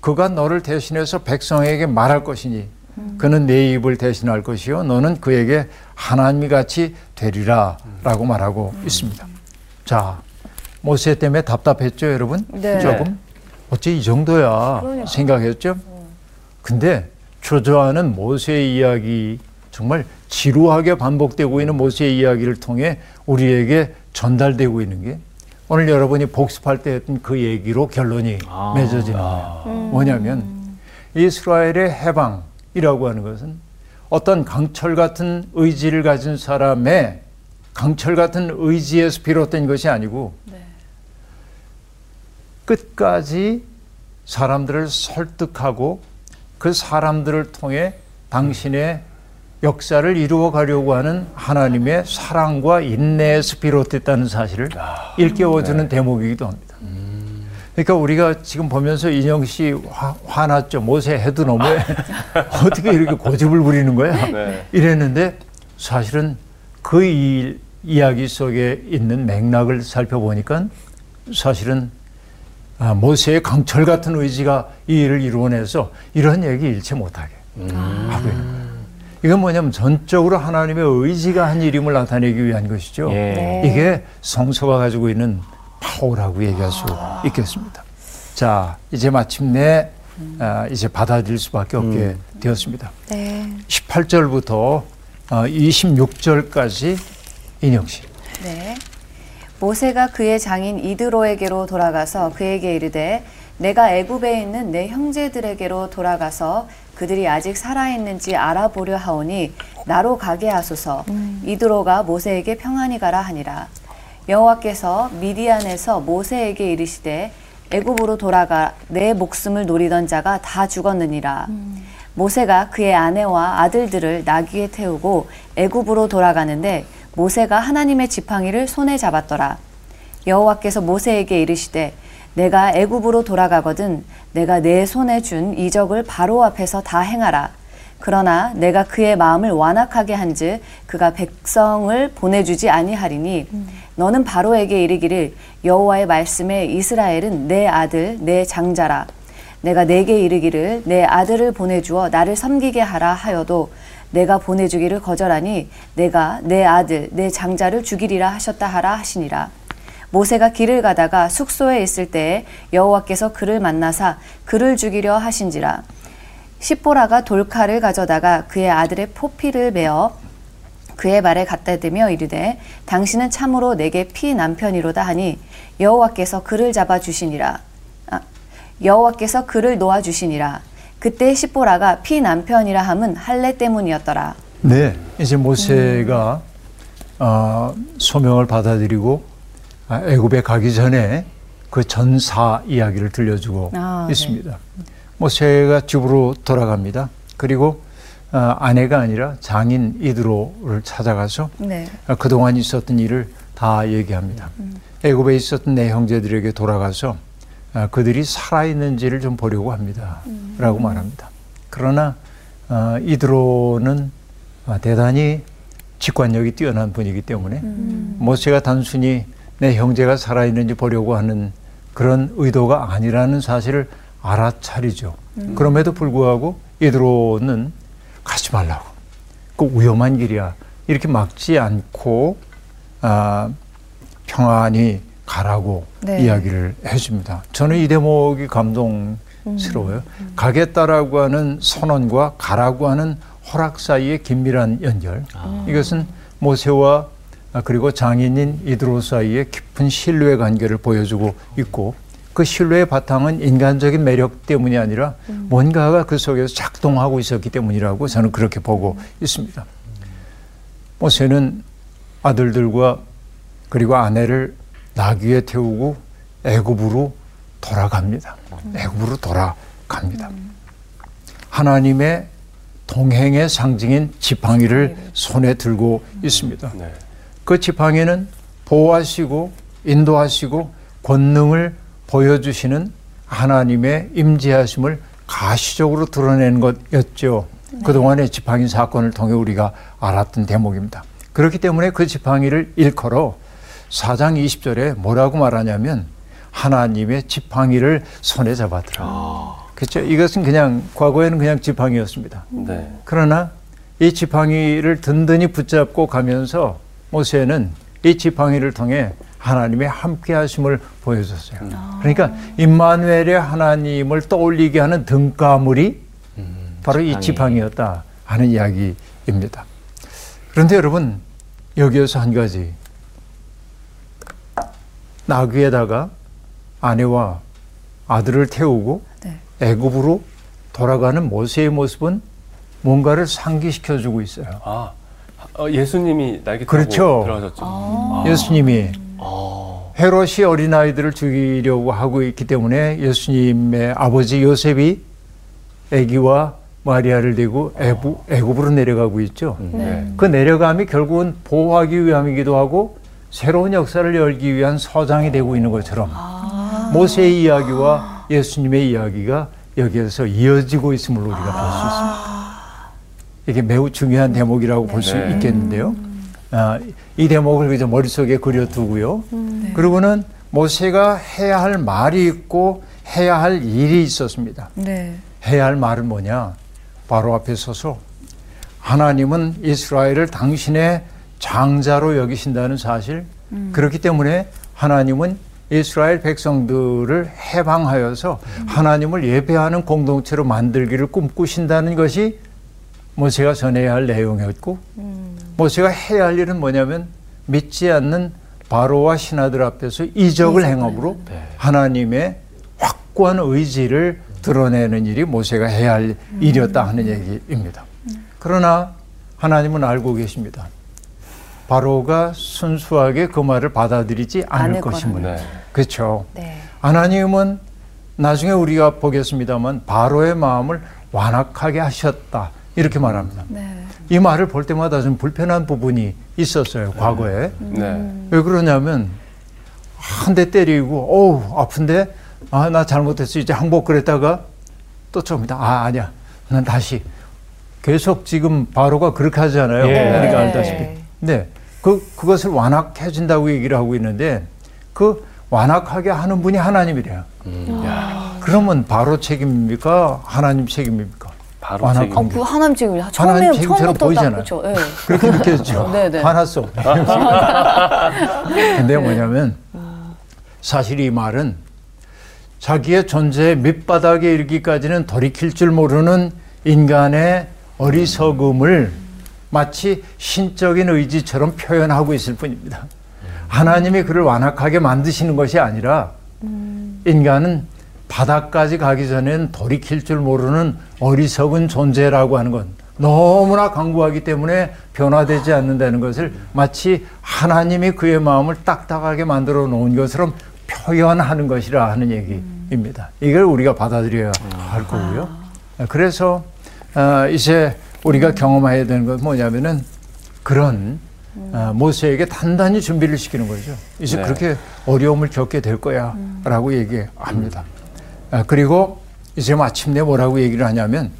Speaker 4: 그가 너를 대신해서 백성에게 말할 것이니 그는 내 입을 대신할 것이요 너는 그에게 하나님이 같이 되리라 라고 말하고 있습니다. 자 모세 때문에 답답했죠 여러분?
Speaker 5: 네.
Speaker 4: 조금 어째 이 정도야 생각했죠? 근데 주저하는 모세의 이야기 정말 지루하게 반복되고 있는 모세의 이야기를 통해 우리에게 전달되고 있는 게 오늘 여러분이 복습할 때 했던 그 얘기로 결론이 맺어지는 거예요. 뭐냐면 이스라엘의 해방이라고 하는 것은 어떤 강철 같은 의지를 가진 사람의 강철 같은 의지에서 비롯된 것이 아니고 끝까지 사람들을 설득하고 그 사람들을 통해 당신의 역사를 이루어 가려고 하는 하나님의 사랑과 인내에서 비롯됐다는 사실을 일깨워주는 대목이기도 합니다. 그러니까 우리가 지금 보면서 인영 씨 화, 화났죠. 모세 해도 너무해. 어떻게 이렇게 고집을 부리는 거야?
Speaker 1: 네.
Speaker 4: 이랬는데 사실은 그 이, 이야기 속에 있는 맥락을 살펴보니까 사실은 아, 모세의 강철 같은 의지가 이 일을 이루어내서 이런 얘기 일체 못하게 하고 있는 거예요. 이건 뭐냐면 전적으로 하나님의 의지가 한 일임을 나타내기 위한 것이죠.
Speaker 3: 예.
Speaker 4: 이게 성서가 가지고 있는 파워라고 얘기할 수 있겠습니다. 자, 이제 마침내 아, 이제 받아들일 수밖에 없게 되었습니다.
Speaker 5: 네.
Speaker 4: 18절부터 26절까지 인영 씨.
Speaker 2: 네. 모세가 그의 장인 이드로에게로 돌아가서 그에게 이르되 내가 애굽에 있는 내 형제들에게로 돌아가서 그들이 아직 살아 있는지 알아보려 하오니 나로 가게 하소서. 이드로가 모세에게 평안히 가라 하니라. 여호와께서 미디안에서 모세에게 이르시되 애굽으로 돌아가 내 목숨을 노리던 자가 다 죽었느니라. 모세가 그의 아내와 아들들을 나귀에 태우고 애굽으로 돌아가는데 모세가 하나님의 지팡이를 손에 잡았더라. 여호와께서 모세에게 이르시되 내가 애굽으로 돌아가거든 내가 내 손에 준 이적을 바로 앞에서 다 행하라. 그러나 내가 그의 마음을 완악하게 한즉 그가 백성을 보내주지 아니하리니 너는 바로에게 이르기를 여호와의 말씀에 이스라엘은 내 아들 내 장자라. 내가 내게 이르기를 내 아들을 보내주어 나를 섬기게 하라 하여도 내가 보내주기를 거절하니 내가 내 아들 내 장자를 죽이리라 하셨다 하라 하시니라. 모세가 길을 가다가 숙소에 있을 때에 여호와께서 그를 만나사 그를 죽이려 하신지라. 시보라가 돌칼을 가져다가 그의 아들의 포피를 베어 그의 발에 갖다 대며 이르되 당신은 참으로 내게 피 남편이로다 하니 여호와께서 그를 잡아 주시니라. 아, 여호와께서 그를 놓아 주시니라. 그때 시보라가 피 남편이라 함은 할례 때문이었더라.
Speaker 4: 네, 이제 모세가 어, 소명을 받아들이고 아, 애굽에 가기 전에 그 전사 이야기를 들려주고
Speaker 5: 아, 네.
Speaker 4: 있습니다. 모세가 집으로 돌아갑니다. 그리고 어, 아내가 아니라 장인 이드로를 찾아가서
Speaker 2: 네.
Speaker 4: 어, 그동안 있었던 일을 다 얘기합니다. 애굽에 있었던 내 형제들에게 돌아가서 어, 그들이 살아있는지를 좀 보려고 합니다. 라고 말합니다. 그러나 어, 이드로는 어, 대단히 직관력이 뛰어난 분이기 때문에 모세가 단순히 내 형제가 살아있는지 보려고 하는 그런 의도가 아니라는 사실을 알아차리죠. 그럼에도 불구하고 이드로는 가지 말라고. 그 위험한 길이야. 이렇게 막지 않고 아, 평안히 가라고
Speaker 2: 네.
Speaker 4: 이야기를 해줍니다. 저는 이 대목이 감동이 스러워요. 가겠다라고 하는 선언과 가라고 하는 허락 사이의 긴밀한 연결. 이것은 모세와 아, 그리고 장인인 이드로 사이의 깊은 신뢰 관계를 보여주고 있고 그 신뢰의 바탕은 인간적인 매력 때문이 아니라 뭔가가 그 속에서 작동하고 있었기 때문이라고 저는 그렇게 보고 있습니다. 모세는 아들들과 그리고 아내를 나귀에 태우고 애굽으로 돌아갑니다. 애굽으로 돌아갑니다. 하나님의 동행의 상징인 지팡이를 손에 들고 있습니다.
Speaker 1: 네.
Speaker 4: 그 지팡이는 보호하시고 인도하시고 권능을 보여주시는 하나님의 임재하심을 가시적으로 드러내는 것이었죠. 그동안의 지팡이 사건을 통해 우리가 알았던 대목입니다. 그렇기 때문에 그 지팡이를 일컬어 4장 20절에 뭐라고 말하냐면 하나님의 지팡이를 손에 잡았더라. 그렇죠. 이것은 그냥 과거에는 그냥 지팡이였습니다.
Speaker 1: 네.
Speaker 4: 그러나 이 지팡이를 든든히 붙잡고 가면서 모세는 이 지팡이를 통해 하나님의 함께 하심을 보여줬어요. 그러니까 임마누엘의 하나님을 떠올리게 하는 등가물이 바로 이
Speaker 3: 지팡이.
Speaker 4: 지팡이였다 하는 이야기입니다. 그런데 여러분 여기에서 한 가지 나귀에다가 아내와 아들을 태우고
Speaker 2: 네.
Speaker 4: 애굽으로 돌아가는 모세의 모습은 뭔가를 상기시켜 주고 있어요.
Speaker 1: 아, 어, 예수님이 날개 타고
Speaker 4: 그렇죠.
Speaker 1: 들어가셨죠.
Speaker 2: 아.
Speaker 4: 예수님이
Speaker 3: 어,
Speaker 4: 헤롯이 어린 아이들을 죽이려고 하고 있기 때문에 예수님의 아버지 요셉이 아기와 마리아를 데리고 애부, 애굽으로 내려가고 있죠.
Speaker 1: 네.
Speaker 4: 그 내려감이 결국은 보호하기 위함이기도 하고 새로운 역사를 열기 위한 서장이 되고 있는 것처럼 모세의 이야기와 예수님의 이야기가 여기에서 이어지고 있음을 우리가 볼 수 있습니다. 이게 매우 중요한 대목이라고 볼수
Speaker 1: 네.
Speaker 4: 있겠는데요. 아, 이 대목을 그저 머릿속에 그려두고요. 그리고는 모세가 해야 할 말이 있고 해야 할 일이 있었습니다.
Speaker 2: 네.
Speaker 4: 해야 할 말은 뭐냐? 바로 앞에 서서 하나님은 이스라엘을 당신의 장자로 여기신다는 사실. 그렇기 때문에 하나님은 이스라엘 백성들을 해방하여서 하나님을 예배하는 공동체로 만들기를 꿈꾸신다는 것이 모세가 전해야 할 내용이었고 모세가 해야 할 일은 뭐냐면 믿지 않는 바로와 신하들 앞에서 이적을 행함으로 하나님의 확고한 의지를 드러내는 일이 모세가 해야 할 일이었다 하는 얘기입니다. 그러나 하나님은 알고 계십니다. 바로가 순수하게 그 말을 받아들이지 않을 것임을.
Speaker 1: 네.
Speaker 4: 그렇죠.
Speaker 5: 네.
Speaker 4: 하나님은 나중에 우리가 보겠습니다만 바로의 마음을 완악하게 하셨다 이렇게 말합니다.
Speaker 2: 네.
Speaker 4: 이 말을 볼 때마다 좀 불편한 부분이 있었어요 과거에.
Speaker 1: 네.
Speaker 4: 왜 그러냐면 한 대 때리고 어우 아픈데 아 나 잘못했어 이제 항복 그랬다가 또 처음이다 아 아니야 난 다시 계속 지금 바로가 그렇게 하잖아요
Speaker 1: 예.
Speaker 4: 우리가
Speaker 5: 네.
Speaker 4: 알다시피 네 그 그것을 완악해 준다고 얘기를 하고 있는데 그 완악하게 하는 분이 하나님이래요 그러면 바로 책임입니까 하나님 책임입니까
Speaker 1: 바로
Speaker 4: 완악-
Speaker 1: 책임.
Speaker 2: 어, 그 하나님 처음에
Speaker 4: 하나님 책임처럼
Speaker 2: 처음부터 딱
Speaker 4: 보이잖아요.
Speaker 2: 그렇죠. 예.
Speaker 4: 그렇게 느껴지죠.
Speaker 2: 네, 네.
Speaker 4: 화났어. 근데 뭐냐면 사실 이 말은 자기의 존재의 밑바닥에 이르기까지는 돌이킬 줄 모르는 인간의 어리석음을 마치 신적인 의지처럼 표현하고 있을 뿐입니다. 하나님이 그를 완악하게 만드시는 것이 아니라 인간은 바닥까지 가기 전엔 돌이킬 줄 모르는 어리석은 존재라고 하는 건 너무나 강구하기 때문에 변화되지 않는다는 것을 마치 하나님이 그의 마음을 딱딱하게 만들어 놓은 것처럼 표현하는 것이라 하는 얘기입니다. 이걸 우리가 받아들여야 할 거고요. 그래서 어, 이제 우리가 경험해야 되는 건 뭐냐면은 그런 어, 모세에게 단단히 준비를 시키는 거죠. 이제
Speaker 1: 네.
Speaker 4: 그렇게 어려움을 겪게 될 거야 라고 얘기합니다. 아, 그리고 이제 마침내 뭐라고 얘기를 하냐면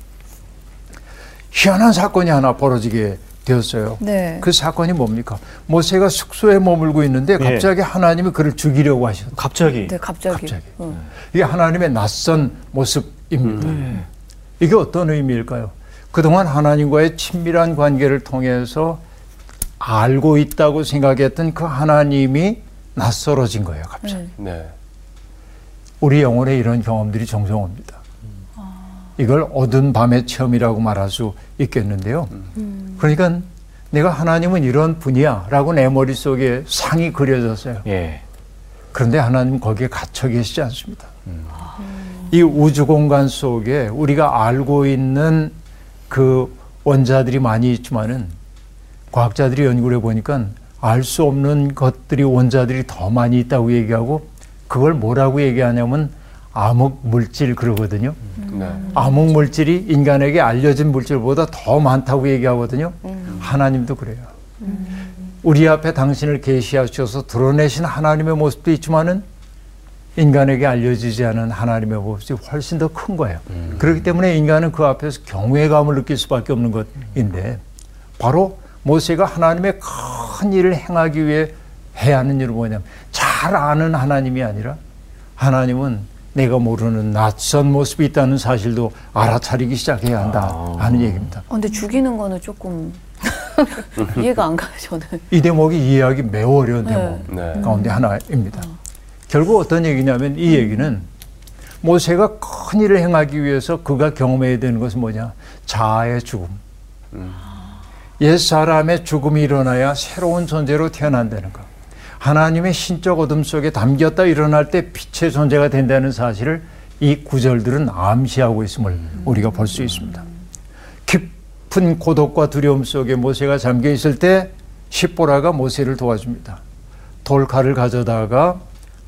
Speaker 4: 희한한 사건이 하나 벌어지게 되었어요.
Speaker 2: 네.
Speaker 4: 그 사건이 뭡니까? 모세가 숙소에 머물고 있는데
Speaker 3: 예.
Speaker 4: 갑자기 하나님이 그를 죽이려고 하셨다.
Speaker 3: 갑자기
Speaker 2: 네, 갑자기.
Speaker 4: 갑자기.
Speaker 2: 응.
Speaker 4: 이게 하나님의 낯선 모습입니다. 이게 어떤 의미일까요? 그동안 하나님과의 친밀한 관계를 통해서 알고 있다고 생각했던 그 하나님이 낯설어진 거예요, 갑자기.
Speaker 2: 네.
Speaker 1: 네.
Speaker 4: 우리 영혼에 이런 경험들이 종종 옵니다. 이걸 어두운 밤의 체험이라고 말할 수 있겠는데요. 그러니까 내가 하나님은 이런 분이야 라고 내 머릿속에 상이 그려졌어요.
Speaker 6: 예.
Speaker 4: 그런데 하나님 거기에 갇혀 계시지 않습니다. 이 우주 공간 속에 우리가 알고 있는 그 원자들이 많이 있지만은 과학자들이 연구를 해보니까 알 수 없는 것들이 원자들이 더 많이 있다고 얘기하고 그걸 뭐라고 얘기하냐면 암흑 물질 그러거든요.
Speaker 1: 네.
Speaker 4: 암흑 물질이 인간에게 알려진 물질보다 더 많다고 얘기하거든요. 하나님도 그래요. 우리 앞에 당신을 계시하셔서 드러내신 하나님의 모습도 있지만은 인간에게 알려지지 않은 하나님의 모습이 훨씬 더 큰 거예요. 그렇기 때문에 인간은 그 앞에서 경외감을 느낄 수밖에 없는 것인데 바로 모세가 하나님의 큰 일을 행하기 위해 해야 하는 일은 뭐냐면 잘 아는 하나님이 아니라 하나님은 내가 모르는 낯선 모습이 있다는 사실도 알아차리기 시작해야 한다 하는 얘기입니다.
Speaker 2: 어, 근데 죽이는 거는 조금 이해가 안 가요, 저는.
Speaker 4: 이 대목이 이해하기 매우 어려운
Speaker 2: 네.
Speaker 4: 대목
Speaker 1: 네.
Speaker 4: 가운데 하나입니다. 결국 어떤 얘기냐면 이 얘기는 모세가 큰 일을 행하기 위해서 그가 경험해야 되는 것은 뭐냐? 자아의 죽음. 옛 사람의 죽음이 일어나야 새로운 존재로 태어난다는 것. 하나님의 신적 어둠 속에 담겼다 일어날 때 빛의 존재가 된다는 사실을 이 구절들은 암시하고 있음을 우리가 볼 수 있습니다. 깊은 고독과 두려움 속에 모세가 잠겨 있을 때 십보라가 모세를 도와줍니다. 돌칼을 가져다가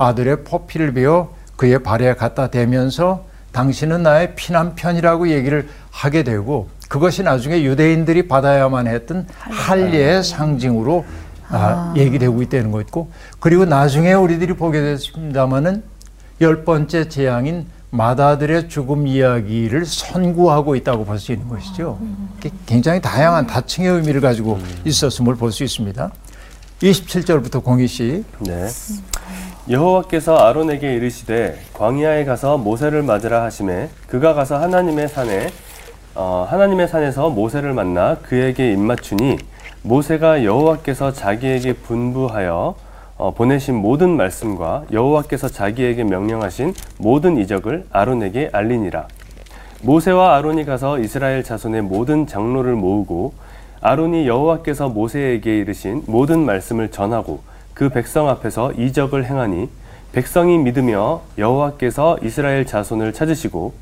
Speaker 4: 아들의 포피를 베어 그의 발에 갖다 대면서 당신은 나의 피난편이라고 얘기를 하게 되고 그것이 나중에 유대인들이 받아야만 했던 할례의 상징으로 아, 얘기되고 있다는 거 있고 그리고 나중에 우리들이 보게 됐습니다마는 열 번째 재앙인 마다들의 죽음 이야기를 선구하고 있다고 볼 수 있는 것이죠. 이게 굉장히 다양한 다층의 의미를 가지고 있었음을 볼 수 있습니다. 27절부터 공희 씨.
Speaker 1: 네. 여호와께서 아론에게 이르시되 광야에 가서 모세를 맞으라 하심에 그가 가서 하나님의 산에 어, 하나님의 산에서 모세를 만나 그에게 입맞추니 모세가 여호와께서 자기에게 분부하여 어, 보내신 모든 말씀과 여호와께서 자기에게 명령하신 모든 이적을 아론에게 알리니라. 모세와 아론이 가서 이스라엘 자손의 모든 장로를 모으고 아론이 여호와께서 모세에게 이르신 모든 말씀을 전하고 그 백성 앞에서 이적을 행하니 백성이 믿으며 여호와께서 이스라엘 자손을 찾으시고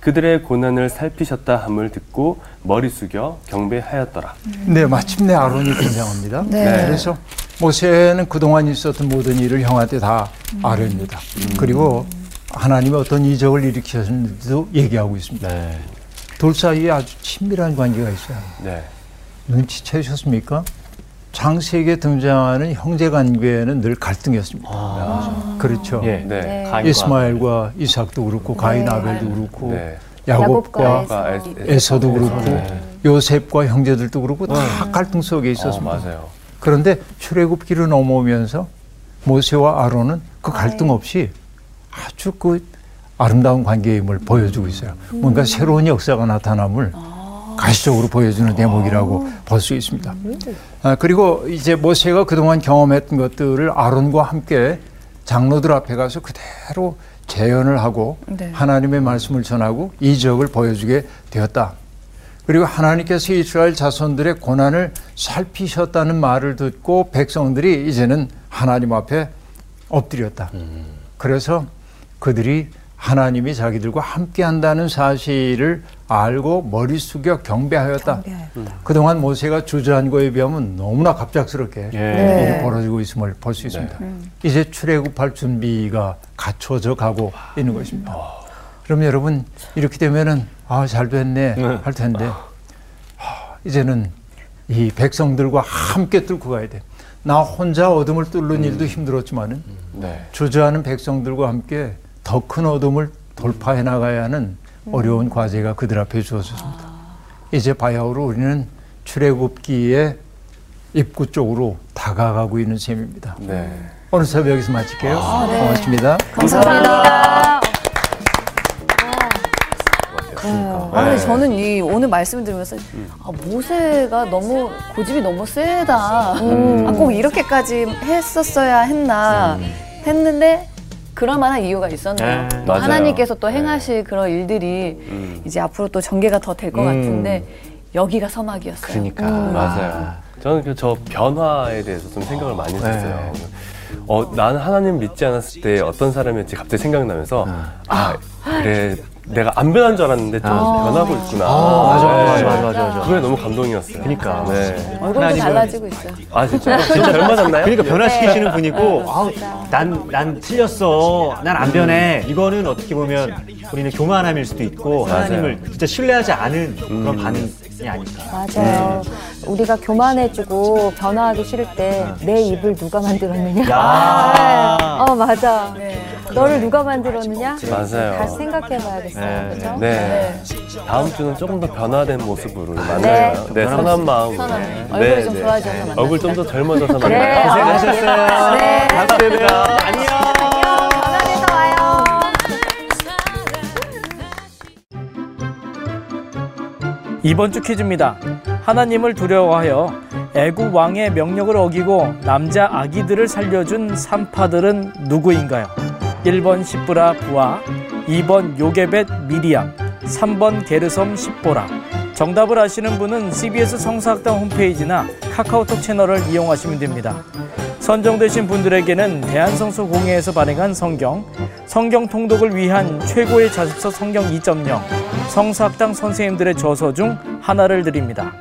Speaker 1: 그들의 고난을 살피셨다 함을 듣고 머리 숙여 경배하였더라.
Speaker 4: 네, 마침내 아론이 등장합니다.
Speaker 2: 네.
Speaker 4: 그래서 모세는 그동안 있었던 모든 일을 형한테 다 아뢰입니다. 그리고 하나님이 어떤 이적을 일으키셨는지도 얘기하고 있습니다.
Speaker 6: 네.
Speaker 4: 둘 사이에 아주 친밀한 관계가 있어요.
Speaker 1: 네.
Speaker 4: 눈치채셨습니까? 창세기에 등장하는 형제 관계는 늘 갈등이었습니다. 그렇죠.
Speaker 6: 예.
Speaker 1: 네.
Speaker 2: 네.
Speaker 6: 가인과
Speaker 4: 이스마엘과 이삭도 그렇고 가인
Speaker 2: 네.
Speaker 4: 아벨도 그렇고
Speaker 1: 네.
Speaker 4: 야곱과
Speaker 2: 야곱과
Speaker 1: 에서.
Speaker 4: 에서도 그렇고
Speaker 1: 네.
Speaker 4: 요셉과 형제들도 그렇고 다 갈등 속에
Speaker 1: 어,
Speaker 4: 있었습니다.
Speaker 1: 맞아요.
Speaker 4: 그런데 출애굽기를 넘어오면서 모세와 아론은 그 갈등 없이 아주 그 아름다운 관계임을 보여주고 있어요. 뭔가 새로운 역사가 나타남을 가시적으로 보여주는 대목이라고 볼 수 있습니다. 아, 그리고 이제 모세가 그동안 경험했던 것들을 아론과 함께 장로들 앞에 가서 그대로 재현을 하고
Speaker 2: 네.
Speaker 4: 하나님의 말씀을 전하고 이적을 보여주게 되었다. 그리고 하나님께서 이스라엘 자손들의 고난을 살피셨다는 말을 듣고 백성들이 이제는 하나님 앞에 엎드렸다. 그래서 그들이 하나님이 자기들과 함께 한다는 사실을 알고 머리 숙여 경배하였다. 그동안 모세가 주저한 거에 비하면 너무나 갑작스럽게
Speaker 6: 예.
Speaker 2: 네.
Speaker 4: 일이 벌어지고 있음을 볼 수 있습니다. 이제 출애굽할 준비가 갖춰져 가고 있는 것입니다. 그럼 여러분 이렇게 되면은 아 잘 됐네 할 텐데 하, 이제는 이 백성들과 함께 뚫고 가야 돼. 나 혼자 어둠을 뚫는 일도 힘들었지만은
Speaker 1: 네.
Speaker 4: 주저하는 백성들과 함께 더 큰 어둠을 돌파해 나가야 하는 어려운 과제가 그들 앞에 주어졌습니다. 이제 바야흐로 우리는 출애굽기의 입구 쪽으로 다가가고 있는 셈입니다.
Speaker 1: 네.
Speaker 4: 오늘 수업 여기서 마칠게요. 고맙습니다.
Speaker 2: 감사합니다.
Speaker 1: 그러니까.
Speaker 2: 아, 근데
Speaker 1: 네.
Speaker 2: 저는 이 오늘 말씀을 들으면서 아, 모세가 너무 고집이 너무 세다. 아, 꼭 이렇게까지 했었어야 했나 했는데 그럴 만한 이유가 있었네요.
Speaker 3: 네.
Speaker 2: 또
Speaker 1: 맞아요.
Speaker 2: 하나님께서 또 행하실 그런 일들이
Speaker 1: 음.
Speaker 2: 이제 앞으로 또 전개가 더 될 것
Speaker 3: 음.
Speaker 2: 같은데 여기가 서막이었어요.
Speaker 3: 그러니까.
Speaker 1: 맞아요. 저는 그 저 변화에 대해서 좀 생각을 많이 했어요. 어, 나는 하나님 믿지 않았을 때 어떤 사람이었지 갑자기 생각나면서 아, 그래. 내가 안 변한 줄 알았는데 좀 변하고 있구나.
Speaker 3: 아, 맞아,
Speaker 1: 네.
Speaker 3: 맞아, 맞아, 맞아, 맞아.
Speaker 1: 그게 너무 감동이었어요.
Speaker 3: 그러니까.
Speaker 1: 네.
Speaker 2: 얼굴도
Speaker 3: 하나님은-
Speaker 2: 달라지고 있어요.
Speaker 1: 아, 진짜? 진짜 젊어졌나요?
Speaker 3: 그러니까 변화시키시는 분이고, 아우, 난, 난 틀렸어. 난 안 변해. 이거는 어떻게 보면 우리는 교만함일 수도 있고, 하나님을 진짜 신뢰하지 않은 그런 반응이 아닐까.
Speaker 5: 맞아요. 우리가 교만해지고 변화하기 싫을 때 내 입을 누가 만들었느냐?
Speaker 3: 야.
Speaker 5: 네. 어 맞아. 너를 누가 만들었느냐?
Speaker 1: 맞아요.
Speaker 5: 다시 생각해봐야겠어요.
Speaker 3: 네.
Speaker 5: 그렇죠?
Speaker 1: 네. 다음 주는 조금 더 변화된 모습으로 만나요.
Speaker 5: 네.
Speaker 1: 네, 선한 마음으로.
Speaker 2: 선한
Speaker 1: 네,
Speaker 2: 마음. 얼굴이
Speaker 1: 네,
Speaker 2: 좀
Speaker 1: 네.
Speaker 2: 좋아져서 만나요.
Speaker 1: 얼굴 좀 더 젊어져서. 만나요.
Speaker 3: 고생하셨어요.
Speaker 5: 네.
Speaker 3: 다음 주에 봬요. 안녕.
Speaker 6: 이번 주 퀴즈입니다. 하나님을 두려워하여 애굽 왕의 명령을 어기고 남자 아기들을 살려준 산파들은 누구인가요? 1번 시브라 부하, 2번 요게벳 미리암, 3번 게르섬 십보라. 정답을 아시는 분은 CBS 성사학당 홈페이지나 카카오톡 채널을 이용하시면 됩니다. 선정되신 분들에게는 대한성서 공회에서 발행한 성경, 성경 통독을 위한 최고의 자습서 성경 2.0, 성사학당 선생님들의 저서 중 하나를 드립니다.